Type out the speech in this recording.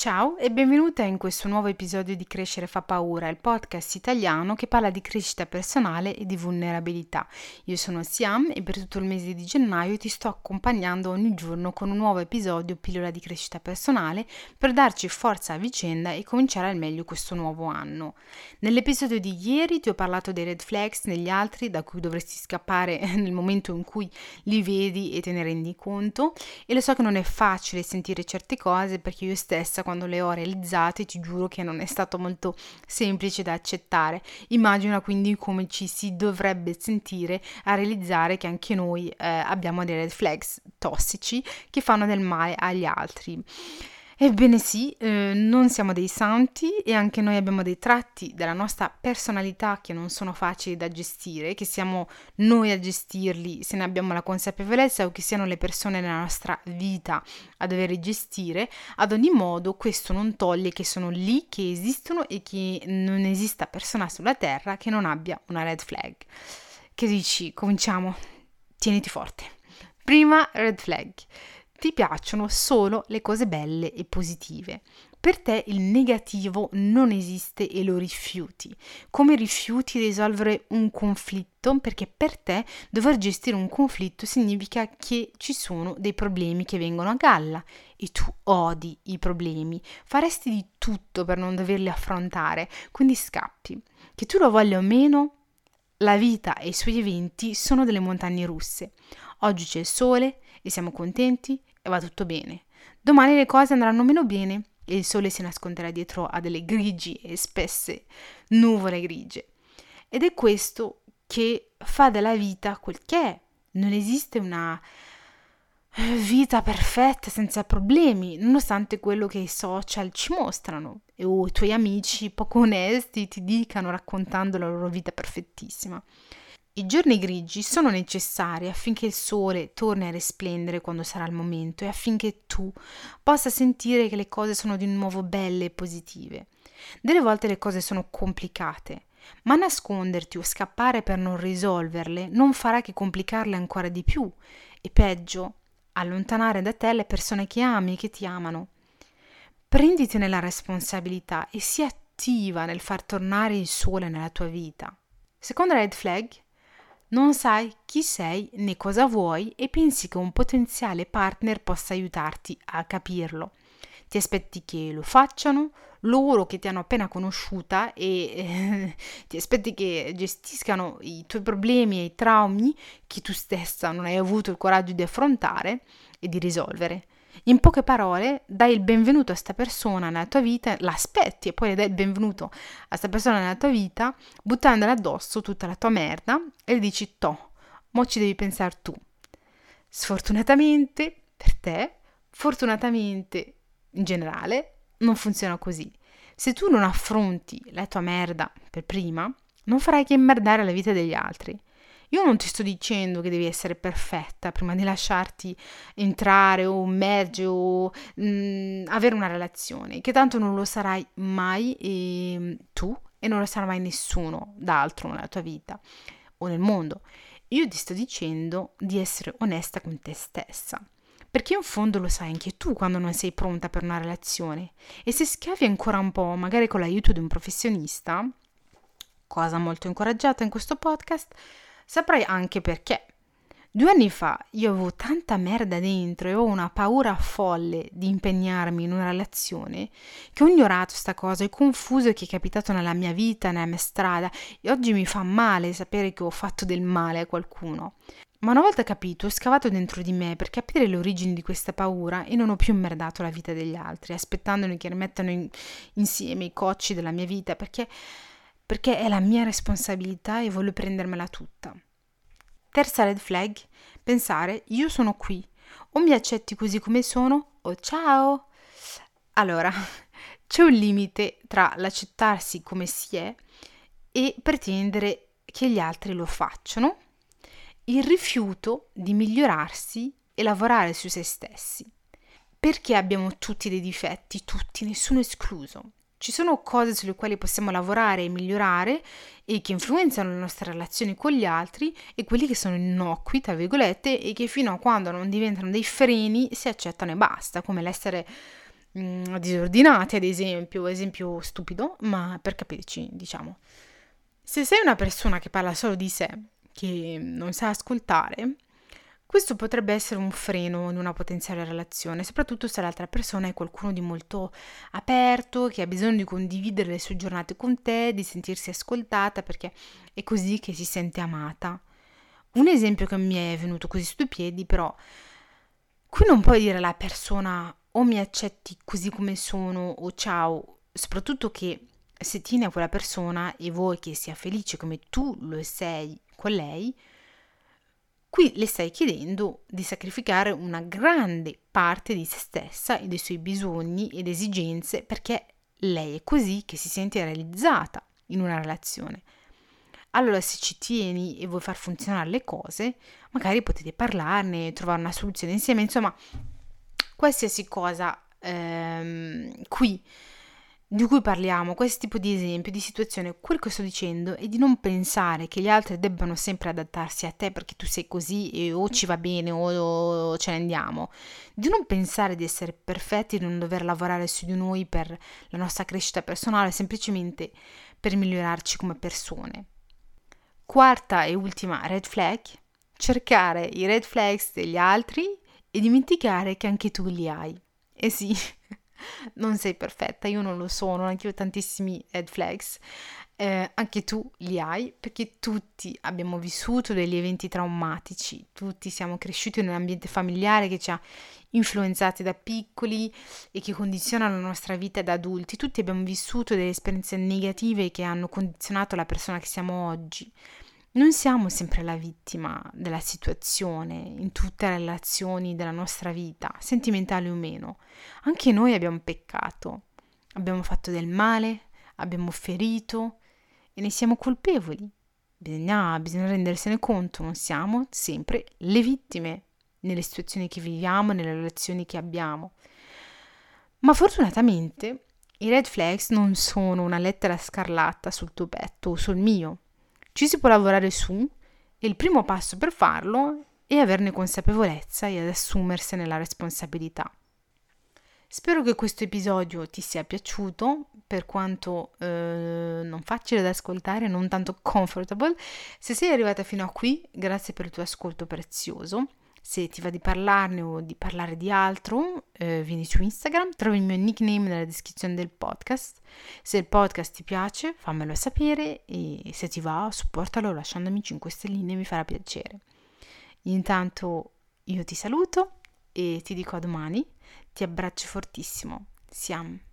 Ciao e benvenuta in questo nuovo episodio di Crescere fa paura, il podcast italiano che parla di crescita personale e di vulnerabilità. Io sono Siam e per tutto il mese di gennaio ti sto accompagnando ogni giorno con un nuovo episodio pillola di crescita personale per darci forza a vicenda e cominciare al meglio questo nuovo anno. Nell'episodio di ieri ti ho parlato dei red flags negli altri da cui dovresti scappare nel momento in cui li vedi e te ne rendi conto e lo so che non è facile sentire certe cose perché io stessa quando le ho realizzate ti giuro che non è stato molto semplice da accettare. Immagina quindi come ci si dovrebbe sentire a realizzare che anche noi eh, abbiamo dei red flags tossici che fanno del male agli altri. Ebbene sì, eh, non siamo dei santi e anche noi abbiamo dei tratti della nostra personalità che non sono facili da gestire, che siamo noi a gestirli se ne abbiamo la consapevolezza o che siano le persone nella nostra vita a dover gestire. Ad ogni modo, questo non toglie che sono lì, che esistono e che non esista persona sulla terra che non abbia una red flag. Che dici? Cominciamo. Tieniti forte. Prima red flag ti piacciono solo le cose belle e positive. Per te il negativo non esiste e lo rifiuti. Come rifiuti risolvere un conflitto? Perché per te dover gestire un conflitto significa che ci sono dei problemi che vengono a galla e tu odi i problemi. Faresti di tutto per non doverli affrontare, quindi scappi. Che tu lo voglia o meno, la vita e i suoi eventi sono delle montagne russe. Oggi c'è il sole e siamo contenti e va tutto bene. Domani le cose andranno meno bene e il sole si nasconderà dietro a delle grigi e spesse nuvole grigie. Ed è questo che fa della vita quel che è. Non esiste una vita perfetta senza problemi, nonostante quello che i social ci mostrano o i tuoi amici poco onesti ti dicano raccontando la loro vita perfettissima. I giorni grigi sono necessari affinché il sole torni a risplendere quando sarà il momento e affinché tu possa sentire che le cose sono di nuovo belle e positive. Delle volte le cose sono complicate, ma nasconderti o scappare per non risolverle non farà che complicarle ancora di più e peggio, allontanare da te le persone che ami e che ti amano. Prenditene la responsabilità e sii attiva nel far tornare il sole nella tua vita. Seconda red flag, non sai chi sei né cosa vuoi e pensi che un potenziale partner possa aiutarti a capirlo. Ti aspetti che lo facciano loro che ti hanno appena conosciuta e eh, ti aspetti che gestiscano i tuoi problemi e i traumi che tu stessa non hai avuto il coraggio di affrontare e di risolvere. In poche parole, dai il benvenuto a questa persona nella tua vita, l'aspetti e poi le dai il benvenuto a questa persona nella tua vita, buttandole addosso tutta la tua merda e le dici to, mo ci devi pensare tu. Sfortunatamente per te, fortunatamente in generale, non funziona così. Se tu non affronti la tua merda per prima, non farai che immerdare la vita degli altri. Io non ti sto dicendo che devi essere perfetta prima di lasciarti entrare o immergere o mh, mm, avere una relazione, che tanto non lo sarai mai e, tu e non lo sarà mai nessuno d'altro nella tua vita o nel mondo. Io ti sto dicendo di essere onesta con te stessa. Perché in fondo lo sai anche tu quando non sei pronta per una relazione. E se schiavi ancora un po', magari con l'aiuto di un professionista, cosa molto incoraggiata in questo podcast, saprai anche perché. Due anni fa io avevo tanta merda dentro e ho una paura folle di impegnarmi in una relazione che ho ignorato sta cosa, è confuso che è capitato nella mia vita, nella mia strada e oggi mi fa male sapere che ho fatto del male a qualcuno. Ma una volta capito, ho scavato dentro di me per capire le origini di questa paura e non ho più immerdato la vita degli altri, aspettandoli che rimettano in, insieme i cocci della mia vita, perché perché è la mia responsabilità e voglio prendermela tutta. Terza red flag, pensare io sono qui, o mi accetti così come sono o ciao. Allora, c'è un limite tra l'accettarsi come si è e pretendere che gli altri lo facciano, il rifiuto di migliorarsi e lavorare su se stessi. Perché abbiamo tutti dei difetti, tutti, nessuno escluso. Ci sono cose sulle quali possiamo lavorare e migliorare e che influenzano le nostre relazioni con gli altri e quelli che sono innocui, tra virgolette, e che fino a quando non diventano dei freni si accettano e basta, come l'essere mh, disordinati, ad esempio, esempio stupido, ma per capirci, diciamo. Se sei una persona che parla solo di sé, che non sa ascoltare, questo potrebbe essere un freno in una potenziale relazione, soprattutto se l'altra persona è qualcuno di molto aperto, che ha bisogno di condividere le sue giornate con te, di sentirsi ascoltata, perché è così che si sente amata. Un esempio che mi è venuto così su due piedi, però, qui non puoi dire alla persona o mi accetti così come sono o ciao, soprattutto che se tieni a quella persona e vuoi che sia felice come tu lo sei con lei, Qui le stai chiedendo di sacrificare una grande parte di se stessa e dei suoi bisogni ed esigenze perché lei è così che si sente realizzata in una relazione. Allora se ci tieni e vuoi far funzionare le cose, magari potete parlarne, trovare una soluzione insieme, insomma, qualsiasi cosa ehm, qui di cui parliamo, questo tipo di esempio, di situazione, quel che sto dicendo è di non pensare che gli altri debbano sempre adattarsi a te perché tu sei così e o ci va bene o ce ne andiamo. Di non pensare di essere perfetti, di non dover lavorare su di noi per la nostra crescita personale, semplicemente per migliorarci come persone. Quarta e ultima red flag, cercare i red flags degli altri e dimenticare che anche tu li hai. Eh sì, non sei perfetta, io non lo sono, anche io ho tantissimi red flags, eh, anche tu li hai, perché tutti abbiamo vissuto degli eventi traumatici, tutti siamo cresciuti in un ambiente familiare che ci ha influenzati da piccoli e che condiziona la nostra vita da adulti, tutti abbiamo vissuto delle esperienze negative che hanno condizionato la persona che siamo oggi. Non siamo sempre la vittima della situazione in tutte le relazioni della nostra vita, sentimentali o meno. Anche noi abbiamo peccato, abbiamo fatto del male, abbiamo ferito e ne siamo colpevoli. Bisogna, bisogna rendersene conto, non siamo sempre le vittime nelle situazioni che viviamo, nelle relazioni che abbiamo. Ma fortunatamente i red flags non sono una lettera scarlatta sul tuo petto o sul mio ci si può lavorare su e il primo passo per farlo è averne consapevolezza e ad assumersene la responsabilità. Spero che questo episodio ti sia piaciuto, per quanto eh, non facile da ascoltare, non tanto comfortable. Se sei arrivata fino a qui, grazie per il tuo ascolto prezioso. Se ti va di parlarne o di parlare di altro, eh, vieni su Instagram, trovi il mio nickname nella descrizione del podcast. Se il podcast ti piace, fammelo sapere e se ti va, supportalo lasciandomi 5 stelline, mi farà piacere. Intanto io ti saluto e ti dico a domani, ti abbraccio fortissimo. Siamo.